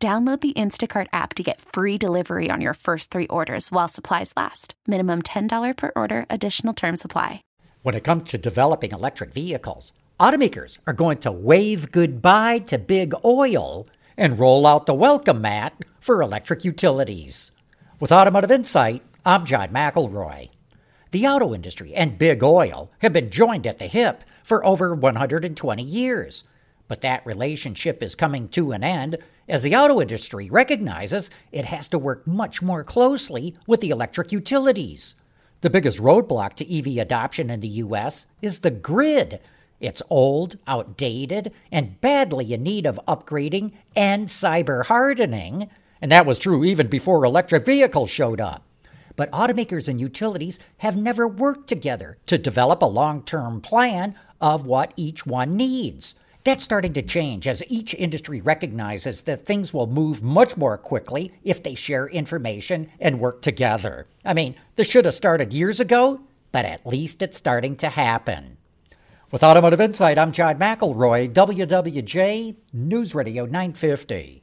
Download the Instacart app to get free delivery on your first three orders while supplies last. Minimum $10 per order, additional term supply. When it comes to developing electric vehicles, automakers are going to wave goodbye to big oil and roll out the welcome mat for electric utilities. With Automotive Insight, I'm John McElroy. The auto industry and big oil have been joined at the hip for over 120 years. But that relationship is coming to an end as the auto industry recognizes it has to work much more closely with the electric utilities. The biggest roadblock to EV adoption in the US is the grid. It's old, outdated, and badly in need of upgrading and cyber hardening. And that was true even before electric vehicles showed up. But automakers and utilities have never worked together to develop a long term plan of what each one needs. That's starting to change as each industry recognizes that things will move much more quickly if they share information and work together. I mean, this should have started years ago, but at least it's starting to happen. With Automotive Insight, I'm John McElroy, WWJ News Radio 950.